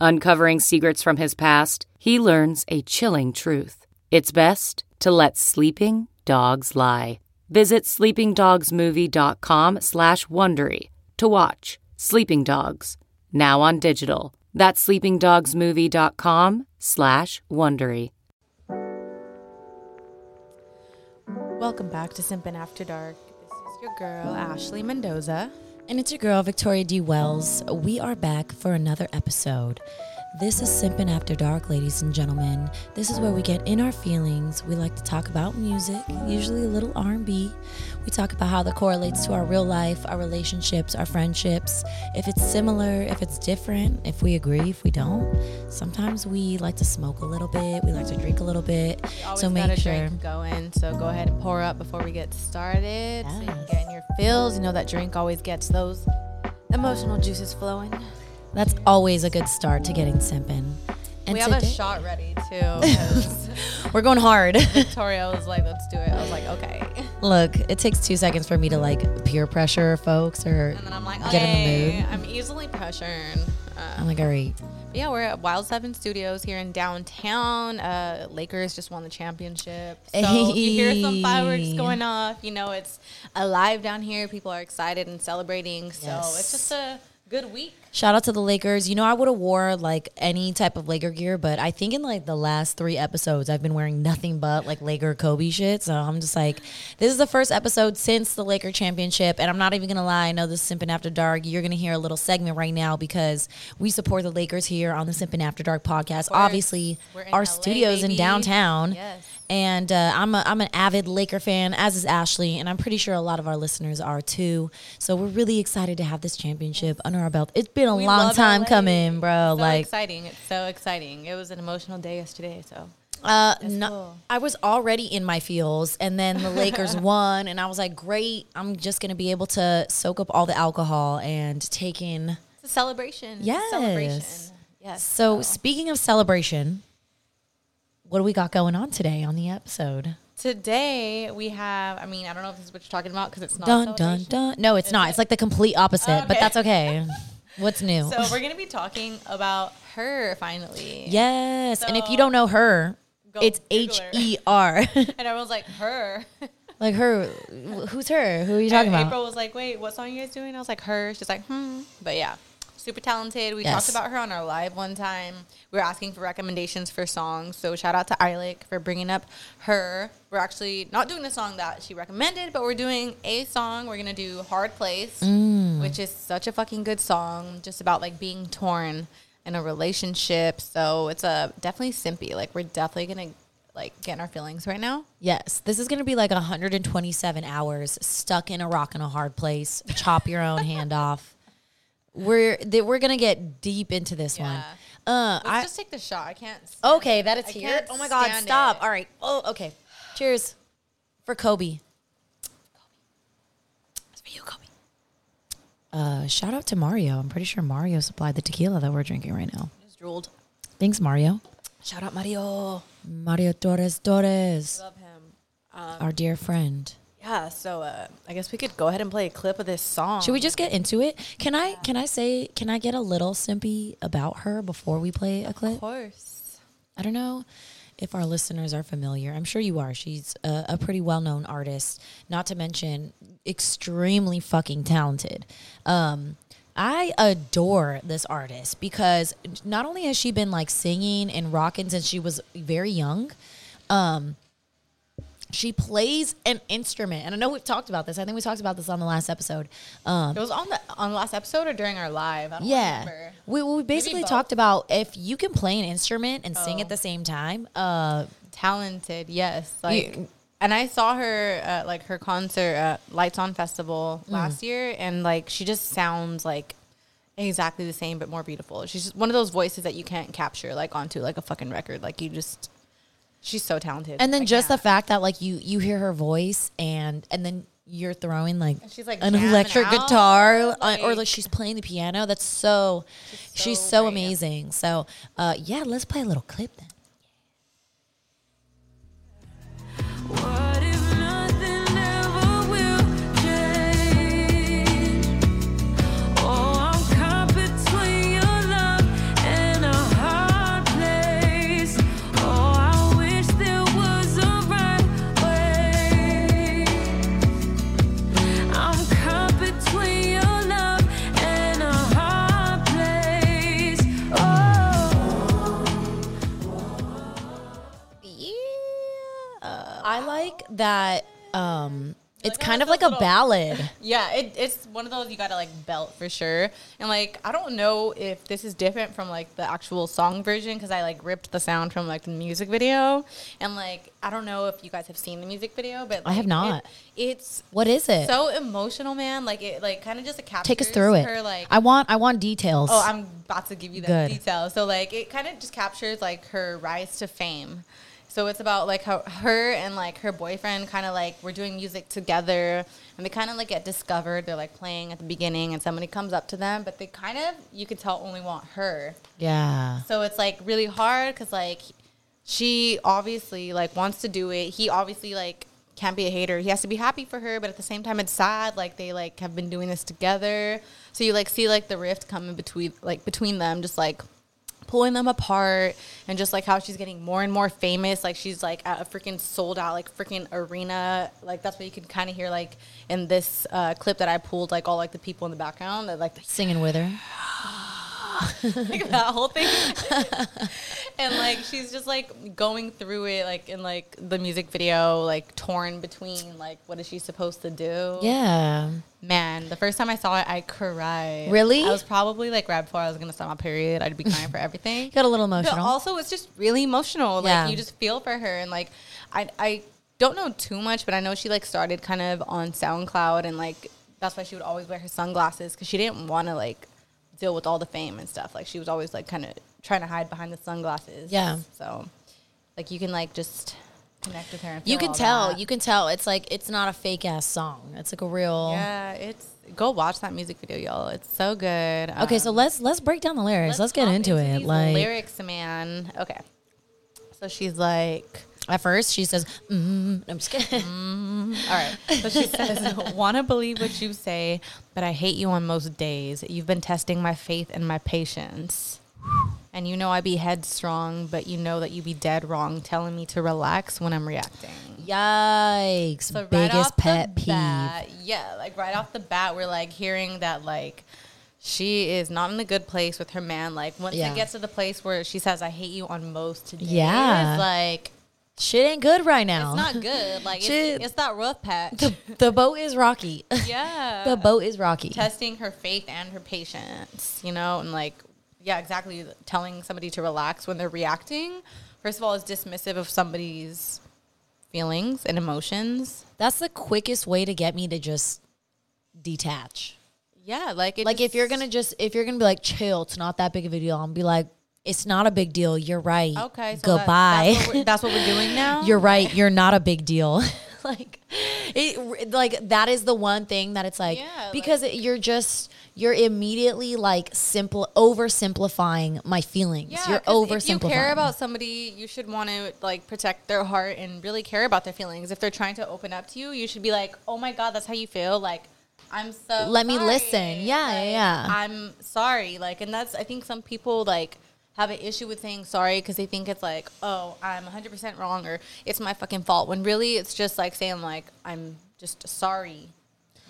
Uncovering secrets from his past, he learns a chilling truth. It's best to let sleeping dogs lie. Visit sleepingdogsmovie.com slash Wondery to watch Sleeping Dogs, now on digital. That's sleepingdogsmovie.com slash Wondery. Welcome back to Simpin' After Dark. This is your girl, Ashley Mendoza. And it's your girl, Victoria D. Wells. We are back for another episode. This is Simpin' After Dark, ladies and gentlemen. This is where we get in our feelings. We like to talk about music, usually a little R&B. We talk about how that correlates to our real life, our relationships, our friendships. If it's similar, if it's different, if we agree, if we don't. Sometimes we like to smoke a little bit. We like to drink a little bit. So got make a sure. drink going. So go ahead and pour up before we get started. So you can get in your feels. You know that drink always gets those emotional juices flowing. That's always a good start to getting simping. And we have a shot ready too. We're going hard. Victoria was like, "Let's do it." I was like, "Okay," Look, it takes two seconds for me to like peer pressure folks or and then I'm like, get in the mood. I'm easily pressured. Uh, I'm like, all right. yeah, we're at Wild Seven Studios here in downtown. Uh, Lakers just won the championship, so if you hear some fireworks going off. You know it's alive down here. People are excited and celebrating. So Yes. it's just a good week. Shout out to the Lakers. You know, I would have wore like any type of Laker gear, but I think in like the last three episodes, I've been wearing nothing but like Laker Kobe shit. So I'm just like, this is the first episode since the Laker championship, and I'm not even gonna lie. I know this is Simpin' After Dark. You're gonna hear a little segment right now because we support the Lakers here on the Simpin' After Dark podcast. Obviously, our LA, studios in downtown. Yes. And uh, I'm a, I'm an avid Laker fan, as is Ashley, and I'm pretty sure a lot of our listeners are too. So we're really excited to have this championship under our belt. It's been a We long time LA. coming, bro. So like, exciting! It's so exciting. It was an emotional day yesterday. So uh, no, cool. I was already in my feels, and then the Lakers won, and I was like, great. I'm just gonna be able to soak up all the alcohol and take in. it's a celebration. It's a Yes. celebration. Yes. So speaking of celebration, what do we got going on today on the episode? Today we have. I mean, I don't know if this is what you're talking about because it's not. Dun dun dun. No, it's not. It's like the complete opposite, but that's okay. What's new? So we're gonna be talking about her finally. yes, and if you don't know her, it's her. E R. And everyone's like, her. Like her, who's her? Who are you talking And about? April was like, wait, what song are you guys doing? I was like, her. She's like, hmm. But yeah, super talented. We Yes. talked about her on our live one time. We were asking for recommendations for songs. So shout out to Eilik for bringing up her. We're actually not doing the song that she recommended, but we're doing a song. We're going to do Hard Place, Mm. which is such a fucking good song, just about like being torn in a relationship. So it's a definitely simpy. Like we're definitely going to like get in our feelings right now. Yes, this is going to be like 127 hours stuck in a rock in a hard place. Chop your own hand off. We're we're gonna get deep into this one. Uh, Let's I, just take the shot. I can't. okay, it. that is I here. Oh my god, stop! it. All right. Oh, okay. Cheers for Kobe. It's for you, Kobe. Uh, shout out to Mario. I'm pretty sure Mario supplied the tequila that we're drinking right now. Just drooled. Thanks, Mario. Shout out Mario. Mario Torres Torres, Love him. our dear friend. Yeah. So uh, I guess we could go ahead and play a clip of this song. Should we just get into it? Can I can I say can I get a little simpy about her before we play a clip? Of course. I don't know if our listeners are familiar. I'm sure you are. She's a, a pretty well known artist, not to mention extremely fucking talented. Um, I adore this artist because not only has she been like singing and rocking since she was very young, Um, she plays an instrument, and I know we've talked about this. I think we talked about this on the last episode. Um, It was on the on the last episode or during our live. I don't yeah, remember. we, we basically talked about if you can play an instrument and sing Oh. at the same time. Uh, talented. Yes, like. You- and I saw her at like her concert at Lights On Festival Mm. last year, and like she just sounds like exactly the same but more beautiful. She's just one of those voices that you can't capture like onto like a fucking record. Like you just, she's so talented. and then I just the can't. fact that like you you hear her voice and and then you're throwing like she's, like, an electric out, guitar uh, or like- like she's playing the piano. That's so she's so so amazing. So uh, yeah, let's play a little clip then. What like that. Um, it's Like, kind it of like a little- ballad. Yeah, it, it's one of those you gotta like belt for sure. And like, I don't know if this is different from like the actual song version because I like ripped the sound from like the music video. And like, I don't know if you guys have seen the music video, but I have not. It, it's What is it? so emotional, man. Like it, like kind of just a captures Take us through it. Her, like, I want I want details. Oh, I'm about to give you the details. So like it kind of just captures like her rise to fame. So it's about like how her and like her boyfriend kind of like we're doing music together and they kind of like get discovered. They're like playing at the beginning and somebody comes up to them, but they kind of you could tell only want her. yeah. So it's like really hard because like she obviously like wants to do it. He obviously like can't be a hater. He has to be happy for her, but at the same time it's sad. Like they like have been doing this together. So you like see like the rift coming between like between them, just like pulling them apart and just like how she's getting more and more famous like she's like at a freaking sold out like freaking arena like that's what you can kind of hear like in this uh, clip that i pulled like all like the people in the background that like Singing with her. like that whole thing. and like she's just like going through it like in like the music video, like torn between like what is she supposed to do? Yeah. Man, the first time I saw it, I cried. Really? I was probably like right before I was gonna start my period. I'd be crying for everything. Got a little But emotional. also, it's just really emotional. Like Yeah. you just feel for her, and like I I don't know too much, but I know she like started kind of on SoundCloud, and like that's why she would always wear her sunglasses because she didn't want to like deal with all the fame and stuff. Like she was always like kind of trying to hide behind the sunglasses. Yeah. So like you can like just connect with her. And you can tell. that. You can tell. It's like it's not a fake ass song. It's like a real. Yeah, it's go watch that music video, y'all. It's so good. Okay, so Um, let's let's break down the lyrics. Let's, get hop into, it. Like lyrics, man. Okay. So she's like, at first, she says, mm, I'm just kidding. all right. So she says, "Want to believe what you say, but I hate you on most days. You've been testing my faith and my patience." And you know I be headstrong, but you know that you be dead wrong, telling me to relax when I'm reacting. Yikes! So right Biggest the pet peeve. bat- yeah, like right off the bat, we're like hearing that like she is not in a good place with her man. Like once Yeah. it gets to the place where she says, "I hate you on most days," Yeah. like Shit ain't good right now. it's not good. Like it's, it's that rough patch. the, the boat is rocky. yeah, the boat is rocky. testing her faith and her patience. You know, and like yeah, exactly. Telling somebody to relax when they're reacting. First of all, is dismissive of somebody's feelings and emotions. That's the quickest way to get me to just detach. Yeah, like it like if you're gonna just if you're gonna be like chill, it's not that big of a deal. I'm be like, it's not a big deal. You're right. Okay, so that- Goodbye. that's, what we're, that's what we're doing now. you're right. You're not a big deal. like it like that is the one thing that it's like Yeah, because it, you're just you're immediately like simple oversimplifying my feelings. Yeah, you're oversimplifying. If you care about somebody, you should want to like protect their heart and really care about their feelings. If they're trying to open up to you, you should be like, "Oh my god, that's how you feel." Like, I'm so Let me listen. Yeah, Like, yeah, yeah. I'm sorry. Like, and that's I think some people like have an issue with saying sorry because they think it's like, "Oh, I'm 100 percent wrong" or "It's my fucking fault." When really, it's just like saying like, "I'm just sorry."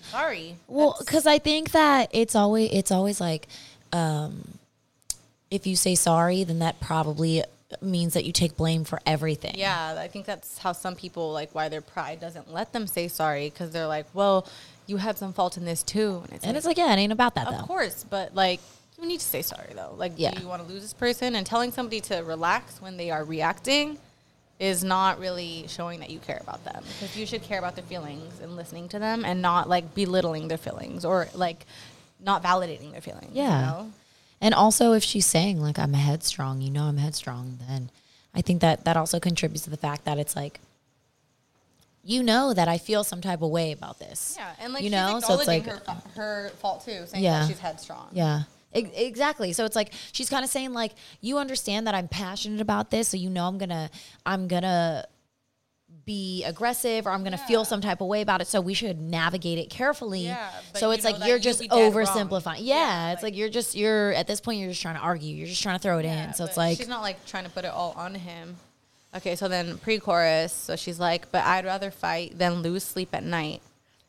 Sorry. Well, because I think that it's always it's always like, um, if you say sorry, then that probably means that you take blame for everything. Yeah, I think that's how some people like why their pride doesn't let them say sorry because they're like, well, you had some fault in this too, and it's, And like, it's like, yeah, it ain't about that of though. course, but like you need to say sorry though. Like, Yeah. do you want to lose this person? And telling somebody to relax when they are reacting is not really showing that you care about them because you should care about their feelings and listening to them and not like belittling their feelings or like not validating their feelings. you Yeah. know? And also, if she's saying like I'm headstrong, you know I'm headstrong, then I think that that also contributes to the fact that it's like, you know that I feel some type of way about this. Yeah, and like you she's know, so it's like, her, her fault too, saying Yeah. that she's headstrong. yeah. Exactly. So it's like she's kind of saying like you understand that I'm passionate about this, so you know I'm gonna I'm gonna be aggressive or I'm gonna feel some type of way about it. So we should navigate it carefully. Yeah, so it's like you're just be dead wrong. oversimplifying. Yeah, Yeah, it's like- like you're just you're at this point you're just trying to argue. You're just trying to throw it Yeah, in. So it's like she's not like trying to put it all on him. Okay, so then pre-chorus, so she's like, "But I'd rather fight than lose sleep at night.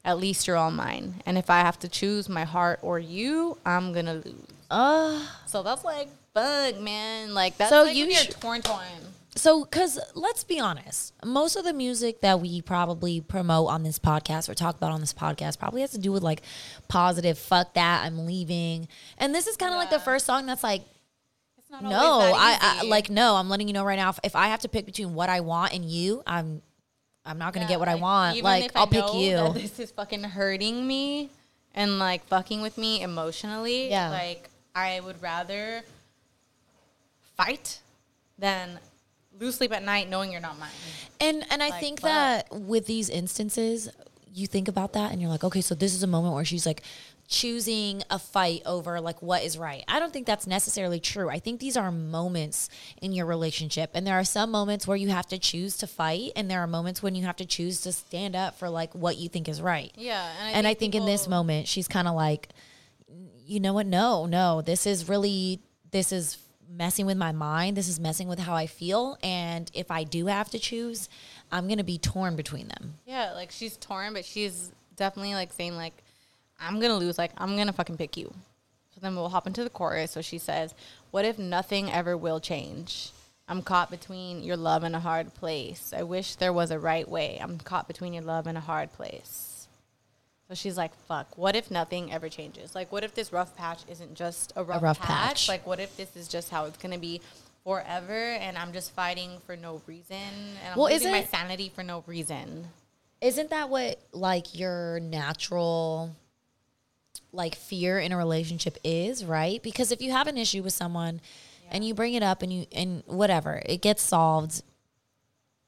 At least you're all mine. And if I have to choose my heart or you, I'm gonna lose." uh So that's like, fuck, man. Like that's So like you sh- torn, torn. So, because let's be honest, most of the music that we probably promote on this podcast or talk about on this podcast probably has to do with like positive, fuck that, I'm leaving. And this is kind of like the first song that's like, It's not no, I, I like, no, I'm letting you know right now. If, if I have to pick between what I want and you, I'm, I'm not gonna Yeah, get what I want. Like, I'll pick you. This is fucking hurting me and like fucking with me emotionally. Yeah. Like I would rather fight than lose sleep at night knowing you're not mine. And and I Like, think that with these instances, you think about that and you're like, okay, so this is a moment where she's like choosing a fight over like what is right. I don't think that's necessarily true. I think these are moments in your relationship and there are some moments where you have to choose to fight and there are moments when you have to choose to stand up for like what you think is right. Yeah, And I think in this moment she's kind of like you know what? No, no. This is really this is messing with my mind. This is messing with how I feel and if I do have to choose, I'm going to be torn between them. Yeah, like she's torn, but she's definitely like saying like, I'm gonna lose. Like I'm gonna fucking pick you. So then we'll hop into the chorus. So she says, "What if nothing ever will change? I'm caught between your love and a hard place. I wish there was a right way. I'm caught between your love and a hard place." So she's like, "Fuck. What if nothing ever changes? Like, what if this rough patch isn't just a rough, rough patch? patch. Like, what if this is just how it's gonna be?" Forever, and I'm just fighting for no reason, and I'm Well, losing my sanity for no reason. Isn't that what like your natural like fear in a relationship is, right? Because if you have an issue with someone and you bring it up and you and whatever, it gets solved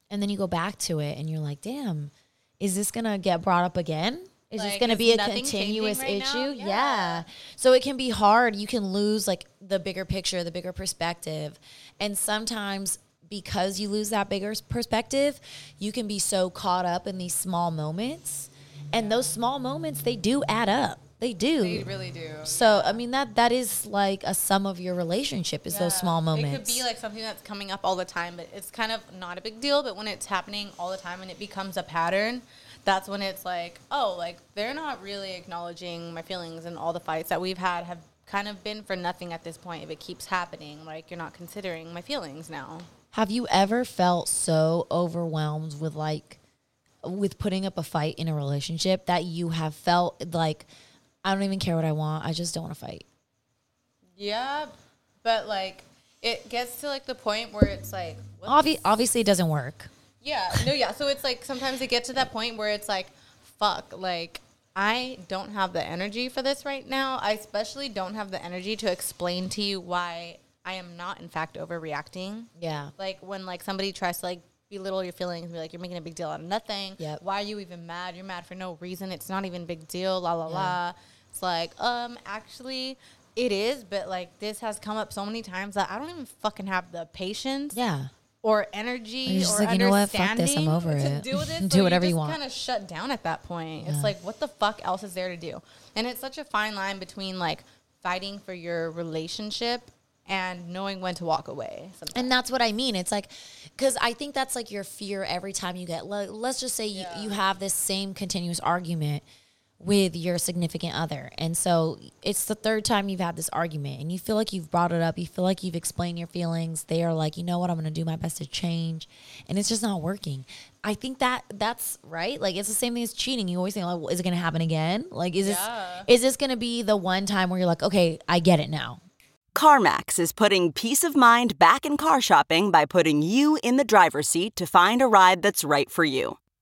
and then you go back to it and you're like, "Damn, is this going to get brought up again?" Is this going to be a continuous right issue? Yeah. Yeah. So it can be hard. You can lose like the bigger picture, the bigger perspective. And sometimes because you lose that bigger perspective, you can be so caught up in these small moments. And those small moments, they do add up. They do. They really do. so, I mean that that is like a sum of your relationship is those small moments. It could be like something that's coming up all the time, but it's kind of not a big deal. But when it's happening all the time and it becomes a pattern, that's when it's like, oh, like they're not really acknowledging my feelings, and all the fights that we've had have kind of been for nothing at this point. If it keeps happening, like you're not considering my feelings now. Have you ever felt so overwhelmed with like with putting up a fight in a relationship that you have felt like I don't even care what I want. I just don't want to fight. Yeah, but like it gets to like the point where it's like, Obvi- obviously, it doesn't work. Yeah, no, yeah. So it's like sometimes it gets to that point where it's like, fuck, like I don't have the energy for this right now. I especially don't have the energy to explain to you why I am not, in fact, overreacting. Yeah. Like when like somebody tries to like belittle your feelings, and be like, you're making a big deal out of nothing. Yeah. Why are you even mad? You're mad for no reason. It's not even a big deal. La la la. It's like, um, actually. It is, but like this has come up so many times that I don't even fucking have the patience Yeah. or energy just or like, you know what? Fuck this, I'm over it. do with it. Do whatever you want. Kind of shut down at that point. Yeah. It's like, what the fuck else is there to do? And it's such a fine line between like fighting for your relationship and knowing when to walk away. Sometimes. And that's what I mean. It's like, because I think that's like your fear every time you get, like, let's just say you, Yeah. you have this same continuous argument with your significant other. And so it's the third time you've had this argument and you feel like you've brought it up, you feel like you've explained your feelings. They are like, "You know what? I'm going to do my best to change." And it's just not working. I think that that's right. Like it's the same thing as cheating. You always think like, well, is it going to happen again? Like is Yeah. this is this going to be the one time where you're like, "Okay, I get it now." CarMax is putting peace of mind back in car shopping by putting you in the driver's seat to find a ride that's right for you.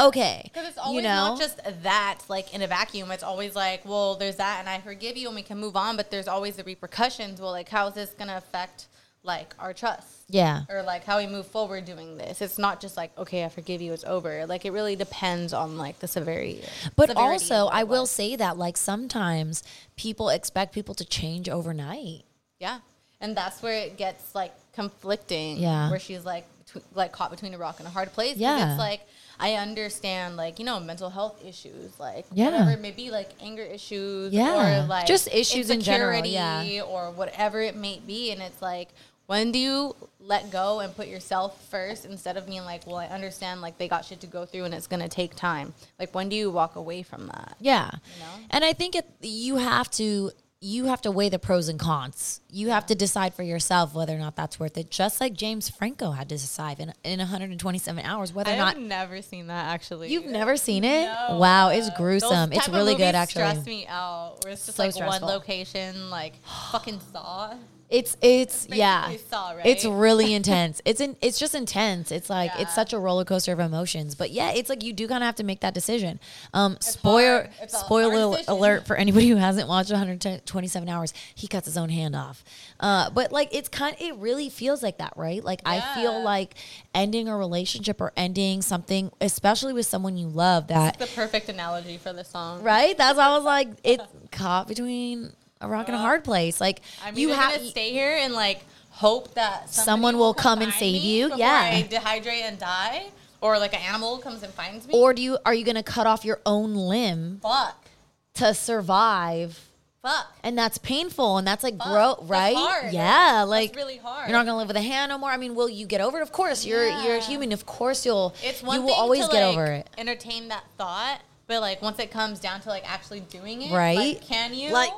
Okay. Because it's You always know? not just that, like in a vacuum. It's always like, well, there's that, and I forgive you, and we can move on. But there's always the repercussions. Well, like, how is this gonna affect like our trust? Yeah. Or like how we move forward doing this. It's not just like, okay, I forgive you, it's over. Like it really depends on like the severity. But severity also, I will say that like sometimes people expect people to change overnight. Yeah, and that's where it gets like conflicting. Yeah. where she's like like caught between a rock and a hard place. Yeah. it's like I understand like you know mental health issues, like Yeah. whatever it may be, like anger issues, Yeah. or like Just issues in general, yeah. or whatever it may be, and it's like. When do you let go and put yourself first instead of being like, well, I understand like they got shit to go through and it's gonna take time. Like when do you walk away from that? Yeah. know? And I think it, you have to you have to weigh the pros and cons. You have to decide for yourself whether or not that's worth it. Just like James Franco had to decide in, in 127 hours whether or not I've never seen that actually. you've never seen it. No. Wow, it's Those gruesome. It's type of really good movies Stress actually. me out. Where it's just So like stressful. one location, like fucking Saw. It's it's yeah. Saw, right? It's really intense. It's in, it's just intense. It's like it's such a roller coaster of emotions. But yeah, it's like you do kind of have to make that decision. Um spoiler. It's spoiler alert for anybody who hasn't watched 127 hours. He cuts his own hand off. Uh but like it's kind it really feels like that, right? Like I feel like ending a relationship or ending something especially with someone you love that the perfect analogy for the song. right? That's why I was like it's caught between a rock and a hard place. Like I mean, you have to stay here and like hope that Someone will come and find save you, yeah. I dehydrate and die, or like an animal comes and finds me. or do you are you to cut off your own limb fuck, to survive fuck. and that's painful and that's like grow That's right yeah That's like really hard. you're not gonna live with a hand no more i mean will you get over it of course you're you're human of course you'll It's one you will always to, get like, over it Entertain that thought, but like once it comes down to like actually doing it, Right? Like, can you? Like,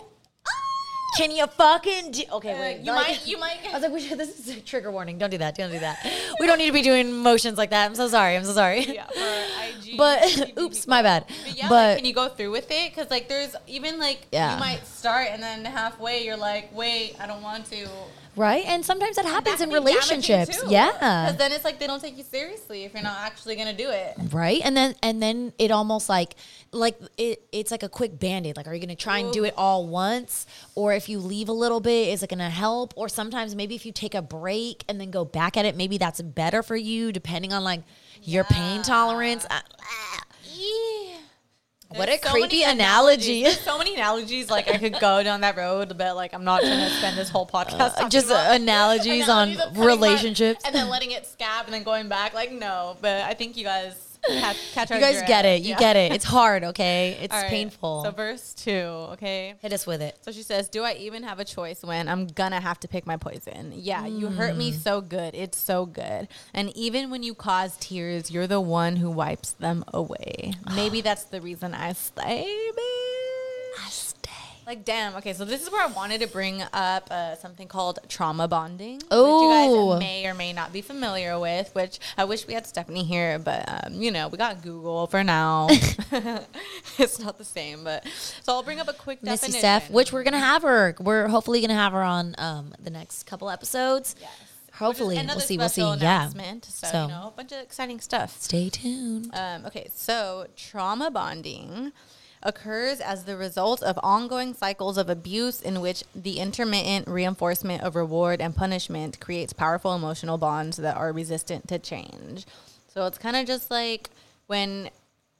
can you fucking do okay Uh, wait you like- might, you might. I was like, we should, this is a trigger warning. Don't do that. Don't do that. We don't need to be doing motions like that. I'm so sorry. I'm so sorry. yeah, for IG. But oops, my bad. But yeah, But like, can you go through with it? Because like, there's even like Yeah. you might start and then halfway you're like, wait, I don't want to. Right, and sometimes that happens That in can be damaging, relationships. too. Yeah. Because then it's like they don't take you seriously if you're not actually gonna do it. right and then and then it almost like like it it's like a quick band-aid like are you gonna try and do it all once or if you leave a little bit is it gonna help or sometimes maybe if you take a break and then go back at it maybe that's better for you depending on like your pain tolerance Uh, what a so creepy analogy so many analogies. Like I could go down that road, but like I'm not trying to spend this whole podcast Uh, just about analogies on analogies my- relationships and then letting it scab and then going back. Like no, but I think you guys catch, catch You guys get it. You Yeah. get it. It's hard, okay? It's right, painful. So verse two, okay. Hit us with it. So she says, "Do I even have a choice when I'm gonna have to pick my poison? Yeah, you hurt me mm. so good. It's so good. And even when you cause tears, you're the one who wipes them away. Maybe ah. that's the reason I stay, bitch. Like, damn. Okay, so this is where I wanted to bring up uh, something called trauma bonding, which you guys may or may not be familiar with. Which I wish we had Stephanie here, but um, you know, we got Google for now. it's not the same, but so I'll bring up a quick Missy definition. Steph, which we're gonna have her. We're hopefully gonna have her on um, the next couple episodes. Yes. Hopefully, we'll see. We'll see. Yeah. So, So- you know, a bunch of exciting stuff. Stay tuned. Um, okay, so trauma bonding occurs as the result of ongoing cycles of abuse in which the intermittent reinforcement of reward and punishment creates powerful emotional bonds that are resistant to change. So it's kind of just like when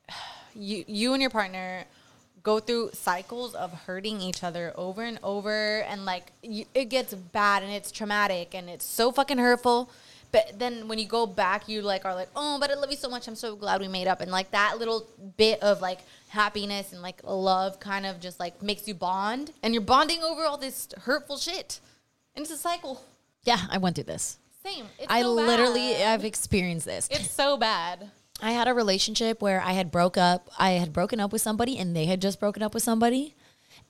you you and your partner go through cycles of hurting each other over and over and like you, it gets bad and it's traumatic and it's so fucking hurtful but then when you go back you like are like oh but i love you so much i'm so glad we made up and like that little bit of like happiness and like love kind of just like makes you bond and you're bonding over all this hurtful shit and it's a cycle Yeah, I went through this. same it's I so literally. I've experienced this. it's so bad I had a relationship where I had broke up. I had broken up with somebody, and they had just broken up with somebody,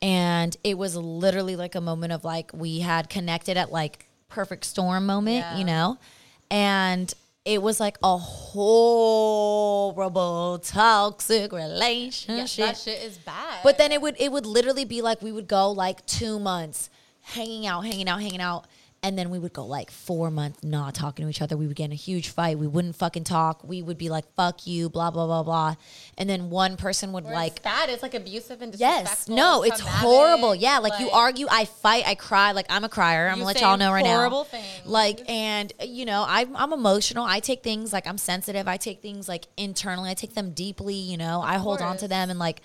and it was literally like a moment of like we had connected at like perfect storm moment, Yeah. you know, and it was like a horrible toxic yeah, relationship. that shit is bad But then it would it would literally be like we would go like two months hanging out, hanging out, hanging out. And then we would go like four months not talking to each other. We would get in a huge fight. We wouldn't fucking talk. We would be like, fuck you, blah, blah, blah, blah. And then one person would Where like bad. It's like abusive and Yes. No, it's traumatic, horrible. Yeah, like, you argue, I fight, I cry. Like I'm a crier. I'm gonna let y'all know right now. horrible things. Like, and you know, I'm I'm emotional. I take things like I'm sensitive. I take things like internally. I take them deeply. You know, I hold on to them, and like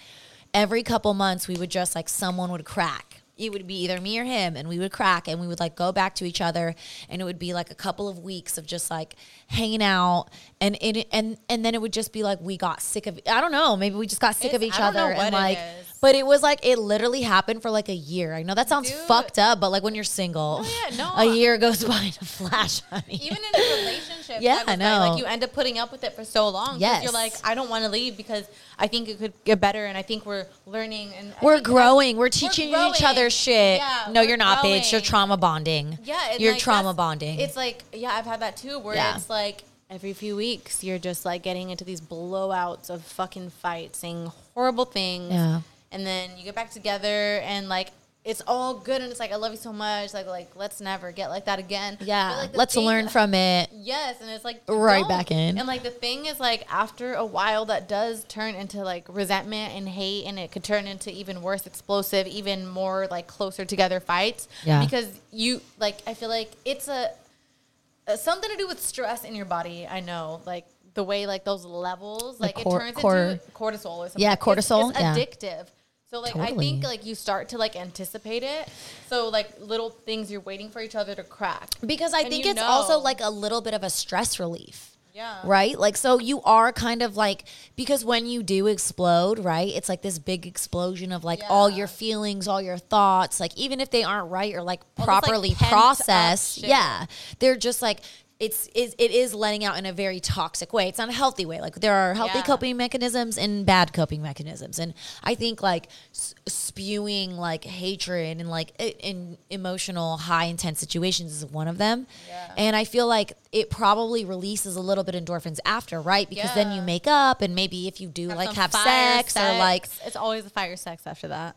every couple months, we would just like someone would crack. It would be either me or him, and we would crack, and we would like go back to each other, and it would be like a couple of weeks of just like hanging out, and it and and then it would just be like we got sick of. I don't know, maybe we just got sick of each I don't know other, and like, is. But it was like it literally happened for like a year. I know that sounds Dude. fucked up, but like when you're single, Oh, yeah, no. a year goes by in a flash, honey. Even in a relationship, Yeah, I know. Like you end up putting up with it for so long. Yes. you're like, I don't want to leave because I think it could get better, and I think we're learning and I we're growing. We're teaching growing. each other shit. Yeah, no, you're not, bitch. You're trauma bonding. Yeah, you're like, trauma bonding. It's like, yeah, I've had that too, where Yeah. it's like every few weeks you're just like getting into these blowouts of fucking fights, saying horrible things, Yeah. And then you get back together and like. It's all good, and it's like I love you so much. Like, like let's never get like that again. yeah, like, let's thing- learn from it. Yes, and it's like Right don't. back in. And like the thing is, like after a while, that does turn into like resentment and hate, and it could turn into even worse, explosive, even more like closer together fights. Yeah. Because you like, I feel like it's a, a something to do with stress in your body. I know, like the way like those levels, Like like, cor- it turns cor- into cortisol or something. Yeah, It's- cortisol, It's, yeah. addictive. So like I think like you start to like anticipate it. So like little things you're waiting for each other to crack. Because I And think it's also like a little bit of a stress relief. Yeah. Right? Like, so you are kind of like, because when you do explode, right? It's like this big explosion of like all your feelings, all your thoughts, like even if they aren't right or like like, properly up processed, yeah, they're just like, it's is it is letting out in a very toxic way. It's not a healthy way. Like there are healthy Yeah. coping mechanisms and bad coping mechanisms, and I think like s- spewing like hatred and like in emotional high intense situations is one of them. Yeah. And I feel like it probably releases a little bit endorphins after, right? Because then you make up, and maybe if you do like have fire sex, or like it's always a fire sex after that.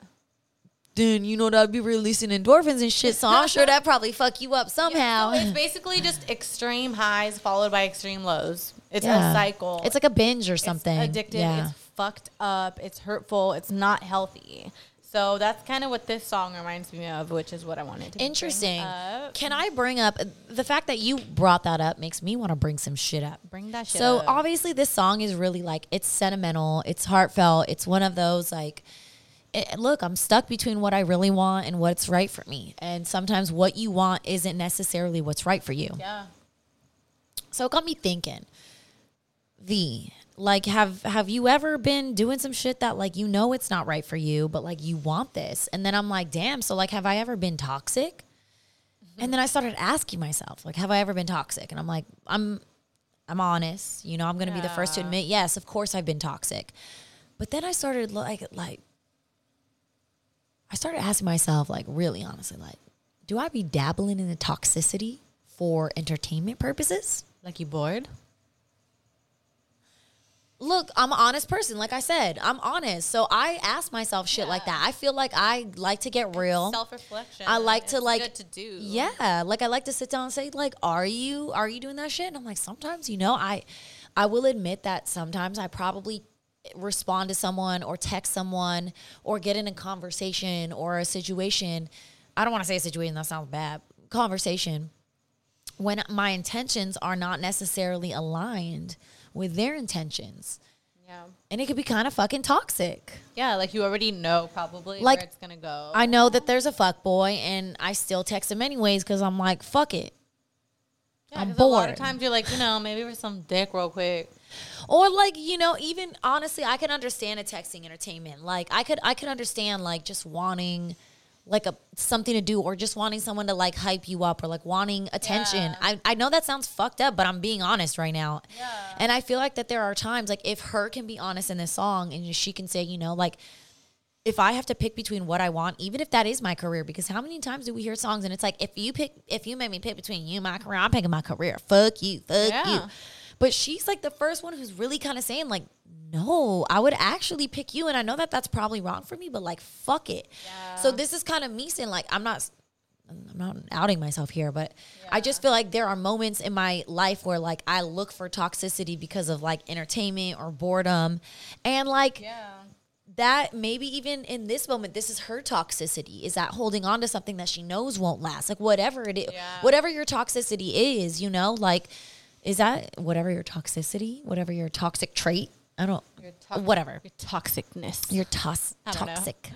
Then you know that'd be releasing endorphins and shit. So I'm sure that probably fuck you up somehow. So it's basically just extreme highs followed by extreme lows. It's Yeah. a cycle. It's like a binge or something. It's addictive. Yeah. It's fucked up. It's hurtful. It's not healthy. So that's kind of what this song reminds me of, which is what I wanted to. Interesting. Can I bring up the fact that you brought that up makes me want to bring some shit up. Bring that shit So up. obviously this song is really like it's sentimental, it's heartfelt, it's one of those like it, look, I'm stuck between what I really want and what's right for me. And sometimes what you want isn't necessarily what's right for you. Yeah. So it got me thinking. V, Like have have you ever been doing some shit that like you know it's not right for you, but like you want this? And then I'm like, damn, so like have I ever been toxic? And then I started asking myself, like, have I ever been toxic? And I'm like, I'm I'm honest. You know, I'm gonna be the first to admit, yes, of course I've been toxic. But then I started like like I started asking myself, like, really honestly, like, do I be dabbling in the toxicity for entertainment purposes? Like you bored? Look, I'm an honest person. Like I said, I'm honest. So I ask myself shit like that. I feel like I like to get real. Self reflection. I like to like to do. Yeah, like I like to sit down and say like, "Are you are you doing that shit?" And I'm like, sometimes, you know, I I will admit that sometimes I probably respond to someone or text someone or get in a conversation or a situation. I don't want to say a situation that sounds bad. Conversation when my intentions are not necessarily aligned with their intentions. Yeah. And it could be kind of fucking toxic. Yeah, like you already know probably Like, where it's gonna go. I know that there's a fuck boy, and I still text him anyways because I'm like, fuck it. yeah, I'm 'cause A lot bored. of times you're like, you know, maybe for some dick real quick. Or like, you know, even honestly, I can understand a texting entertainment. Like I could I could understand like just wanting like a something to do or just wanting someone to like hype you up or like wanting attention. I, I know that sounds fucked up, but I'm being honest right now. yeah. And I feel like that there are times like if her can be honest in this song and she can say, you know, like if I have to pick between what I want, even if that is my career, because how many times do we hear songs and it's like, if you pick, if you make me pick between you and my career, I'm picking my career. Fuck you, fuck Yeah. you. But she's like the first one who's really kind of saying like, no, I would actually pick you, and I know that that's probably wrong for me, but like, fuck it. So this is kind of me saying like, I'm not. I'm not outing myself here, but I just feel like there are moments in my life where like I look for toxicity because of like entertainment or boredom. And like Yeah. that maybe even in this moment this is her toxicity is that holding on to something that she knows won't last like whatever it is Yeah. whatever your toxicity is you know like is that whatever your toxicity whatever your toxic trait i don't Your tox- whatever Your toxicness. your tos- I don't know. toxic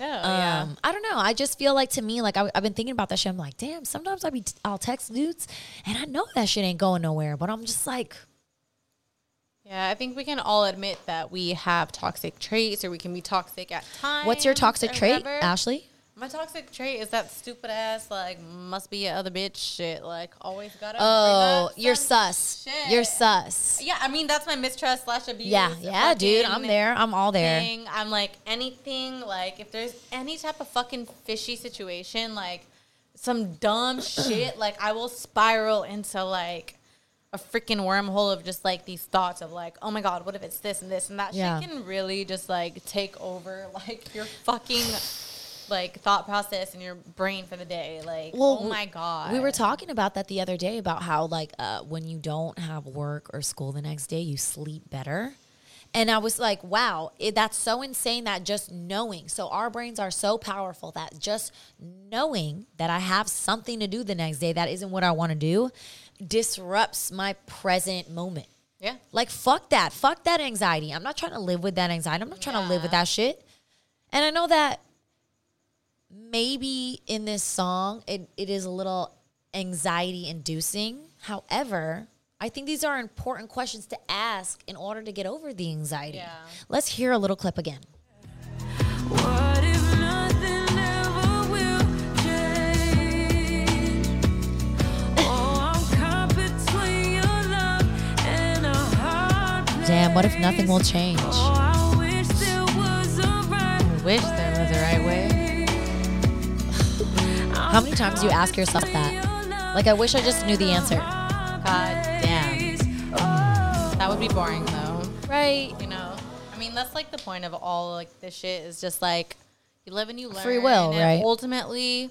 oh, yeah. um, I don't know. I just feel like to me, like I, I've been thinking about that shit. I'm like, damn. Sometimes I be, I'll text dudes, and I know that shit ain't going nowhere. But I'm just like, Yeah, I think we can all admit that we have toxic traits or we can be toxic at times. what's your toxic trait, whatever. Ashley? My toxic trait is that stupid ass, like, must be a other bitch shit. Like, always gotta. Oh, you're sus. shit. You're sus. Yeah, I mean, that's my mistrust slash abuse. Yeah, yeah, dude. I'm there. I'm all there. thing. I'm like, anything, like, if there's any type of fucking fishy situation, like, some dumb shit, like, I will spiral into, like, a freaking wormhole of just like these thoughts of like, oh my god, what if it's this and this and that Yeah. shit can really just like take over like your fucking like thought process in your brain for the day. Like, Well, oh my god, We were talking about that the other day about how like uh, when you don't have work or school the next day, you sleep better. And I was like, wow, it, that's so insane that just knowing. So our brains are so powerful that just knowing that I have something to do the next day that isn't what I want to do disrupts my present moment. yeah. Like fuck that. Fuck that anxiety. I'm not trying to live with that anxiety. I'm not trying to live with that shit. And I know that maybe in this song it, it is a little anxiety inducing. However, I think these are important questions to ask in order to get over the anxiety. Yeah. Let's hear a little clip again. What if nothing ever will change? Oh, I'm your love and a hard. Damn, what if nothing will change? Oh, I wish there was a right I wish there was a right way. How many times do you ask yourself that? Like I wish I just knew the answer. God damn, that would be boring though. Right. You know, I mean, that's like the point of all like this shit is just like you live and you learn. Free will, and right? Ultimately,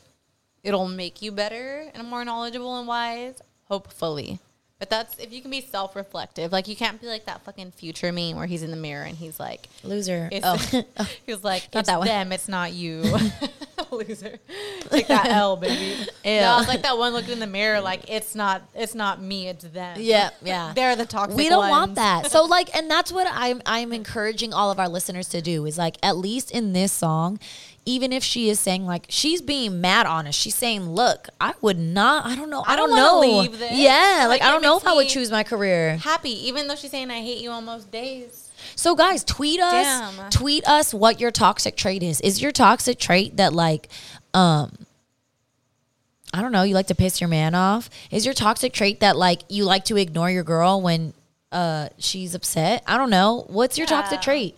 it'll make you better and more knowledgeable and wise. Hopefully. But that's if you can be self reflective. Like you can't be like that fucking future meme where he's in the mirror and he's like Loser. Oh. he was like, Not it's that one. them, it's not you. Loser. Take that L, baby. Ew. No, it's like that one look in the mirror, like it's not, it's not me, it's them. Yeah, yeah. They're the toxic. we don't want that. So like, and that's what I'm I'm encouraging all of our listeners to do is like at least in this song, even if she is saying like she's being mad honest, she's saying, "Look, I would not. I don't know. I, I don't, don't know. Yeah, like, Like, I don't know if I would choose my career. Happy, even though she's saying I hate you on most days. So guys, tweet us. Damn. Tweet us what your toxic trait is. Is your toxic trait that like um I don't know, you like to piss your man off? Is your toxic trait that like you like to ignore your girl when uh she's upset? I don't know. What's your toxic trait?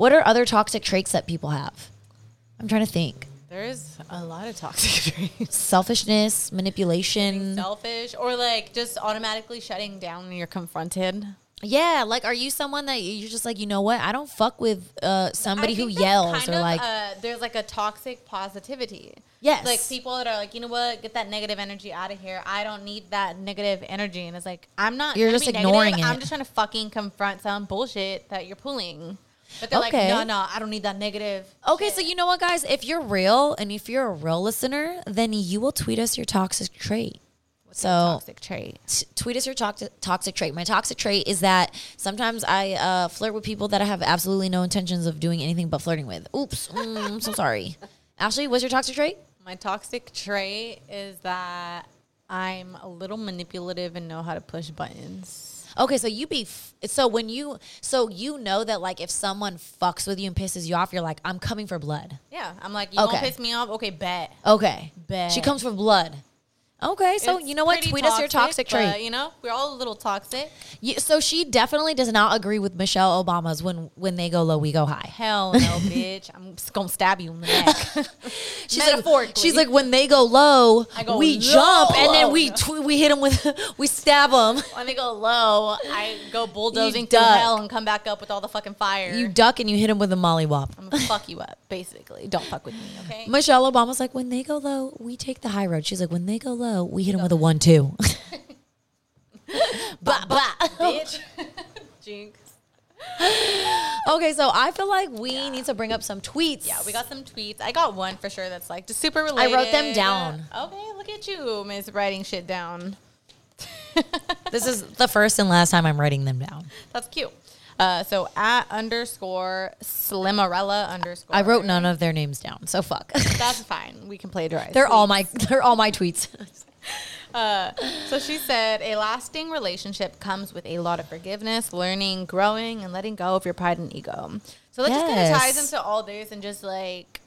What are other toxic traits that people have? I'm trying to think. There's a lot of toxic traits. Selfishness, manipulation. Selfish or like just automatically shutting down when you're confronted. Yeah, like are you someone that you're just like, you know what? I don't fuck with uh somebody who yells or of, like uh, there's like a toxic positivity. Yes. like people that are like, you know what, get that negative energy out of here. I don't need that negative energy, and it's like I'm not. You're just ignoring negative. it. I'm just trying to fucking confront some bullshit that you're pulling. But they're Okay. like, no, no, I don't need that negative. Okay, shit." so you know what, guys? If you're real and if you're a real listener, then you will tweet us your toxic trait. What's so toxic trait. t- tweet us your toxic toxic trait. My toxic trait is that sometimes I uh, flirt with people that I have absolutely no intentions of doing anything but flirting with. Oops, mm, I'm so sorry. Ashley, what's your toxic trait? My toxic trait is that I'm a little manipulative and know how to push buttons. Okay, so you be f- so when you so you know that like if someone fucks with you and pisses you off, you're like, I'm coming for blood. Yeah, I'm like, you Okay. won't piss me off? Okay, bet. Okay, Bet. she comes for blood. Okay, so It's you know what? Tweet us your toxic but, trait. you know, we're all a little toxic. You, so she definitely does not agree with Michelle Obama's when when they go low, we go high. Hell no, bitch. I'm just gonna stab you in the neck. She's like, she's like, when they go low, go we low. jump and then we tw- we hit them with we stab them. when they go low, I go bulldozing through hell and come back up with all the fucking fire. You duck and you hit them with a molly wop. I'm gonna fuck you up, basically. Don't fuck with me, okay? Michelle Obama's like, when they go low, we take the high road. She's like, when they go low, we hit him with a one-two. bah, bah. bitch. Jinx. Okay, so I feel like we need to bring up some tweets. Yeah, we got some tweets. I got one for sure that's like just super related. I wrote them down. Okay, look at you, Miss writing shit down. This is the first and last time I'm writing them down. That's cute. Uh, so at underscore Slimarella underscore. I wrote none of their names down, so fuck. That's fine. We can plagiarize. they're all my they're all my tweets. So she said, a lasting relationship comes with a lot of forgiveness, learning, growing, and letting go of your pride and ego. So that just kind of ties into all this and just like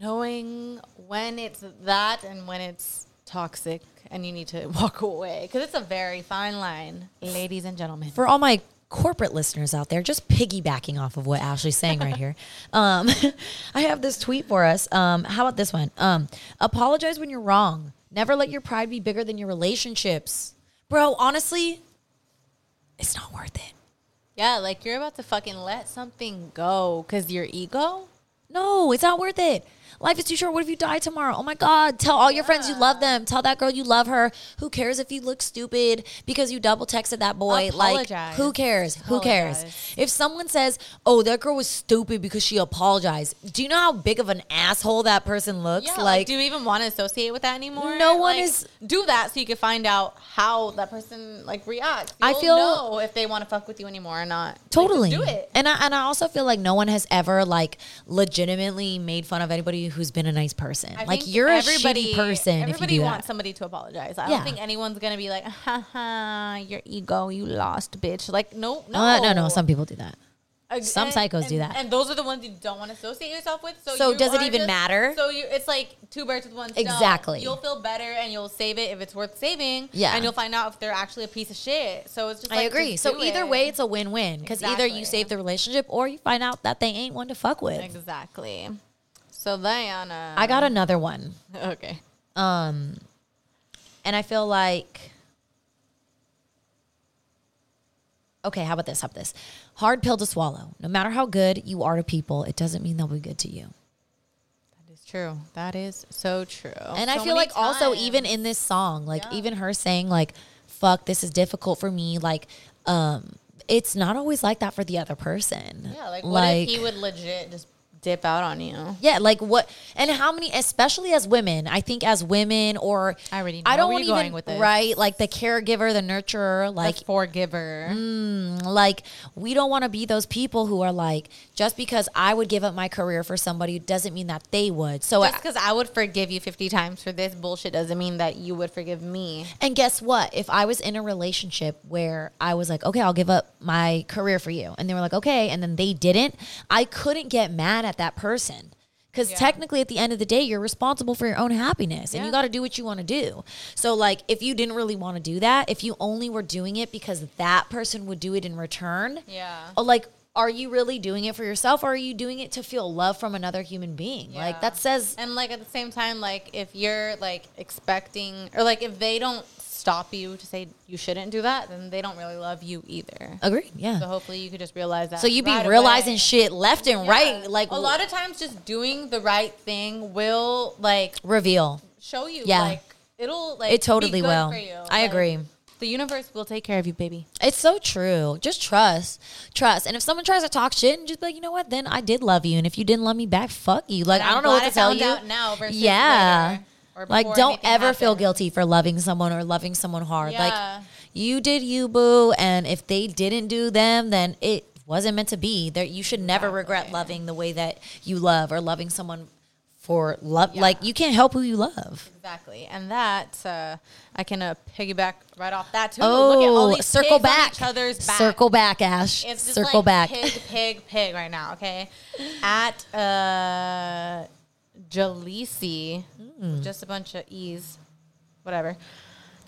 knowing when it's that and when it's toxic and you need to walk away because it's a very fine line, ladies and gentlemen. For all my corporate listeners out there, just piggybacking off of what Ashley's saying right here. Um, I have this tweet for us. Um, how about this one? Um, apologize when you're wrong. Never let your pride be bigger than your relationships. Bro, honestly, it's not worth it. Yeah, like you're about to fucking let something go because your ego. No, it's not worth it. Life is too short. What if you die tomorrow? Oh my God. Tell all your friends you love them. Tell that girl you love her. Who cares if you look stupid because you double texted that boy? Like, Apologize. who cares? Who cares? If someone says, oh, that girl was stupid because she apologized, do you know how big of an asshole that person looks? Yeah, like, like, do you even want to associate with that anymore? No one Like, is- Do that so you can find out how that person like reacts. I You'll feel- know if they want to fuck with you anymore or not. Like, Totally. do it. And I and I also feel like no one has ever like legitimately made fun of anybody who's been a nice person. I like you're a shitty person if you Everybody wants that. somebody to apologize. I Yeah. don't think anyone's gonna be like, ha ha, your ego, you lost, bitch. Like, no, no, Uh, no, no, some people do that. Ag- some and- psychos and- do that. and those are the ones you don't want to associate yourself with. So, So you does it even just- matter? So you, it's like two birds with one stone. Exactly. You'll feel better and you'll save it if it's worth saving. Yeah. and you'll find out if they're actually a piece of shit. So it's just. I like, agree. just So either it. way, it's a win-win because either you save the relationship or you find out that they ain't one to fuck with. exactly. So Diana, I got another one, okay. um, and I feel like. Okay, how about this? How about this? Hard pill to swallow. No matter how good you are to people, it doesn't mean they'll be good to you. That is true. That is so true. And I feel like also even in this song, like Yeah. even her saying like, "Fuck, this is difficult for me." Like, um, it's not always like that for the other person. Yeah, like what if he would legit just dip out on you? Yeah, like what? And how many? Especially as women, I think as women, or I already I don't where want you're even with right, like the caregiver, the nurturer, like Like forgiver. Mm, like we don't want to be those people who are like just because I would give up my career for somebody doesn't mean that they would. So Just because I would forgive you 50 times for this bullshit doesn't mean that you would forgive me. And guess what? If I was in a relationship where I was like, okay, I'll give up my career for you, and they were like, okay, and then they didn't, I couldn't get mad at that person. Because technically, at the end of the day, you're responsible for your own happiness and you got to do what you want to do. So, like, if you didn't really want to do that, if you only were doing it because that person would do it in return, Yeah. or like, are you really doing it for yourself or are you doing it to feel love from another human being? Like, that says, And like at the same time, like if you're like expecting, or like if they don't stop you to say you shouldn't do that, then they don't really love you either. agreed. Yeah. So hopefully you could just realize that. So you'd be right realizing away. shit left and Yeah. right, like a lot of times, just doing the right thing will like reveal. show you. Yeah. like it'll like It be totally good will. For you. I Like, agree. The universe will take care of you, baby. It's so true. Just trust. Trust. And if someone tries to talk shit and just be like, you know what, then I did love you. And if you didn't love me back, fuck you. Like, I don't know what to tell you. now versus yeah. later, like, don't ever feel guilty for loving someone or loving someone hard. Yeah. Like, you did you, boo. And if they didn't do them, then it wasn't meant to be. There, you should never regret loving the way that you love or loving someone for love. Yeah. Like, you can't help who you love. Exactly, and that uh, I can uh, piggyback right off that too. Oh, Look at all these circle back. each other's back. Circle back, Ash. It's just circle like back. Pig, pig, pig. Right now, okay. At uh, Jalisi, Mm. just a bunch of e's, whatever.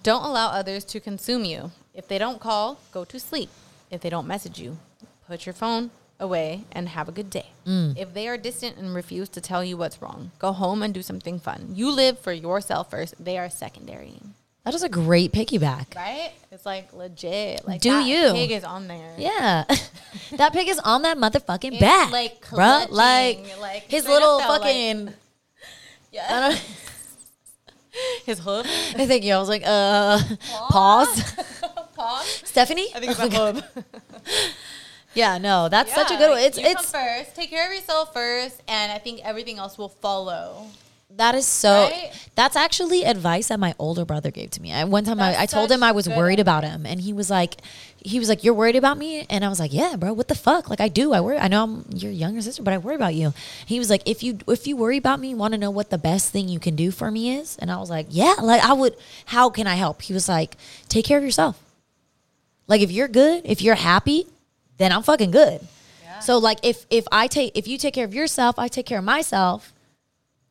Don't allow others to consume you. If they don't call, go to sleep. If they don't message you, put your phone away and have a good day. Mm. If they are distant and refuse to tell you what's wrong, go home and do something fun. You live for yourself first. They are secondary. That is a great piggyback. Right? It's like legit. Like Do that you. pig is on there. Yeah, that pig is on that motherfucking It's back, like bruh. Like, like, his little up though, like- fucking. Yeah. His hoof. I think yeah, I was like, uh, pause, Paw. Stephanie. I think it's a hoof. yeah, no, that's such a good one. It's it's first. Take care of yourself first, and I think everything else will follow. that is so. Right? That's actually advice that my older brother gave to me. I, one time I, I told him I was worried about him, and he was like, he was like, "You're worried about me?" And I was like, "Yeah, bro. What the fuck? Like, I do. I worry. I know I'm your younger sister, but I worry about you." He was like, "If you if you worry about me, want to know what the best thing you can do for me is?" And I was like, "Yeah. Like, I would. How can I help?" He was like, "Take care of yourself. Like, if you're good, if you're happy, then I'm fucking good." So like if if I take if you take care of yourself, I take care of myself,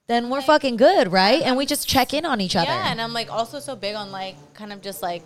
then we're fucking good, right? And we just check in on each other. Yeah, and I'm like also so big on like kind of just like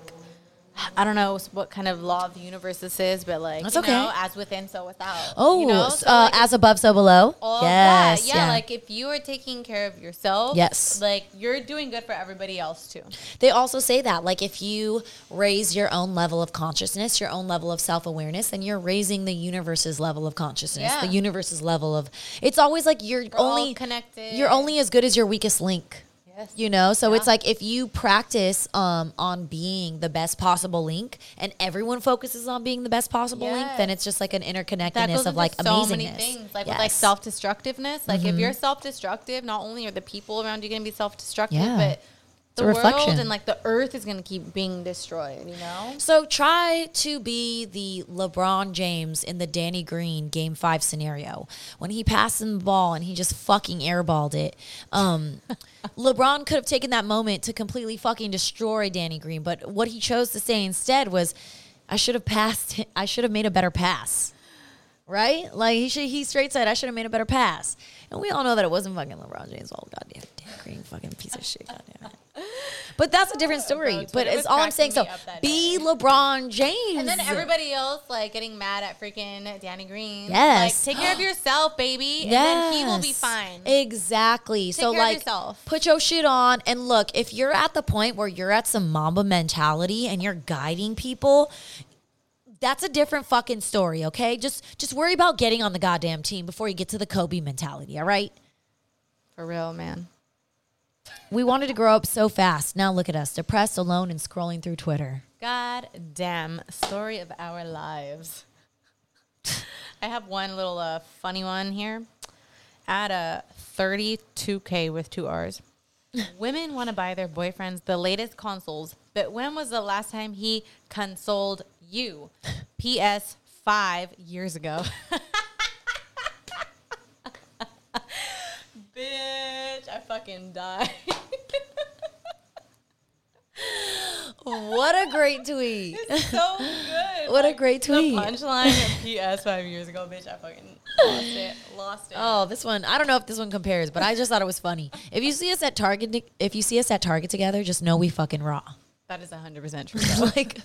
I don't know what kind of law of the universe this is, but like, That's you okay. know, as within, so without. Oh, you know? So, uh, like, as above, so below. all yes, that. Yeah, like if you are taking care of yourself, Yes. like you're doing good for everybody else too. They also say that, like, if you raise your own level of consciousness, your own level of self awareness, then you're raising the universe's level of consciousness, Yeah. the universe's level of. It's always like you're all only connected. You're only as good as your weakest link. Yes. You know, so it's like if you practice um, on being the best possible link, and everyone focuses on being the best possible link, then it's just like an interconnectedness of like so amazingness. many things, like with like Mm-hmm. self destructiveness. Like if you're self destructive, not only are the people around you going to be self destructive, Yeah. but the world and like the earth is going to keep being destroyed. You know. So try to be the LeBron James in the Danny Green game five scenario. When he passed him the ball and he just fucking airballed it. Um, LeBron could have taken that moment to completely fucking destroy Danny Green, but what he chose to say instead was, I should have passed, I should have made a better pass. Right? Like he should, he straight said, I should have made a better pass. And we all know that it wasn't fucking LeBron James. Oh, goddamn, Danny Green, fucking piece of shit. Goddamn it. But that's a different story. Bro, but it's all I'm saying. So cracking me up that be day. LeBron James. And then everybody else like getting mad at freaking Danny Green. Yes. Like take care of yourself, baby. And then he will be fine. Exactly. so care of like yourself. put your shit on and look, if you're at the point where you're at some mamba mentality and you're guiding people, that's a different fucking story, okay? Just just worry about getting on the goddamn team before you get to the Kobe mentality, all right? For real, man. We wanted to grow up so fast. Now look at us, depressed, alone, and scrolling through Twitter. God damn story of our lives. I have one little uh, funny one here. At a 32K with two R's. Women want to buy their boyfriends the latest consoles, but when was the last time he consoled you? PS five years ago. Bitch, I fucking died. What a great tweet. so good. What a great tweet. The punchline PS five years ago, bitch. I fucking lost it. Lost it. Oh, this one. I don't know if this one compares, but I just thought it was funny. If you see us at Target, if you see us at Target together, just know we fucking raw. That is 100% true. though. like,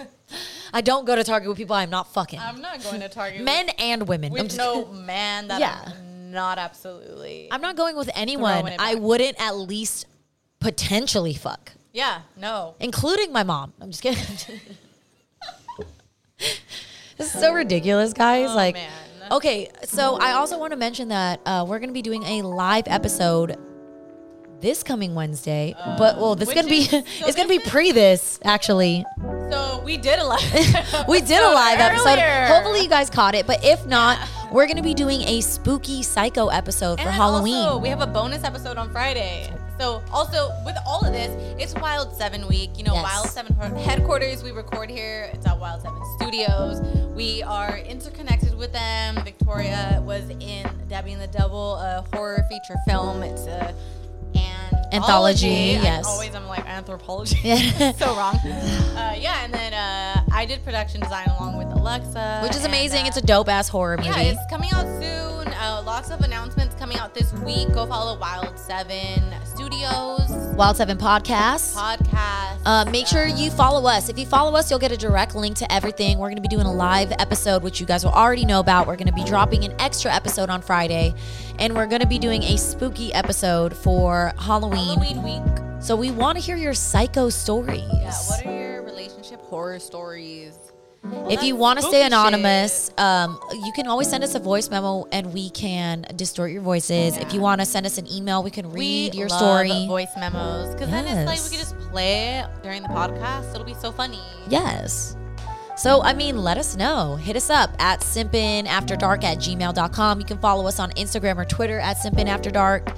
I don't go to Target with people I'm not fucking. I'm not going to Target Men and women. I'm with just no man that Yeah. I'm not absolutely. I'm not going with anyone. It I back. wouldn't at least potentially fuck, yeah, no. including my mom. I'm just kidding. this is so ridiculous, guys. Oh, like, man. okay, so I also want to mention that uh, we're going to be doing a live episode this coming Wednesday. Uh, but well, this is gonna be so it's gonna be pre this actually. So we did a live. we did a live episode. earlier. Hopefully you guys caught it. But if not, we're gonna be doing a spooky psycho episode for And Halloween. Also, we have a bonus episode on Friday. So also with all of this, it's Wild Seven week. You know, Yes. Wild Seven headquarters. We record here. It's at Wild Seven Studios. We are interconnected with them. Victoria was in Debbie and the Devil, a horror feature film. It's a Anthology, I yes. always I'm like anthropology. Yeah. so wrong. Uh, yeah, and then uh, I did production design along with Alexa, which is and, amazing. uh, it's a dope ass horror movie. yeah, it's coming out soon. Uh, lots of announcements coming out this week. Go follow Wild Seven Studios Wild Seven podcast. podcast. Uh, make sure you follow us. If you follow us, you'll get a direct link to everything. We're going to be doing a live episode, which you guys will already know about. We're going to be dropping an extra episode on Friday, and we're going to be doing a spooky episode for Halloween. Halloween week. So we want to hear your psycho stories. Yeah, what are your relationship horror stories? If you want to stay anonymous, um, you can always send us a voice memo and we can distort your voices. If you want to send us an email, we can read we your story. voice memos because then it's like we can just play it during the podcast. It'll be so funny. Yes. So, I mean, let us know. Hit us up at simpinafterdark at gmail.com. You can follow us on Instagram or Twitter at simpinafterdark.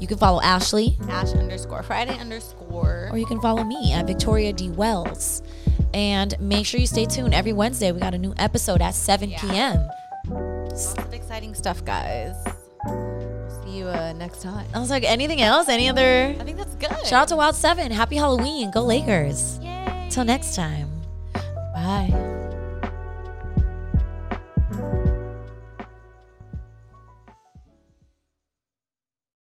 You can follow Ashley, Ash underscore Friday underscore. or you can follow me at Victoria D. Wells. And make sure you stay tuned every Wednesday. We got a new episode at 7 Yeah. p.m. Lots of exciting stuff, guys. See you uh, next time. I was like, anything else? Any other? I think that's good. Shout out to Wild 7. Happy Halloween. Go Lakers. Yay. Till next time. Bye.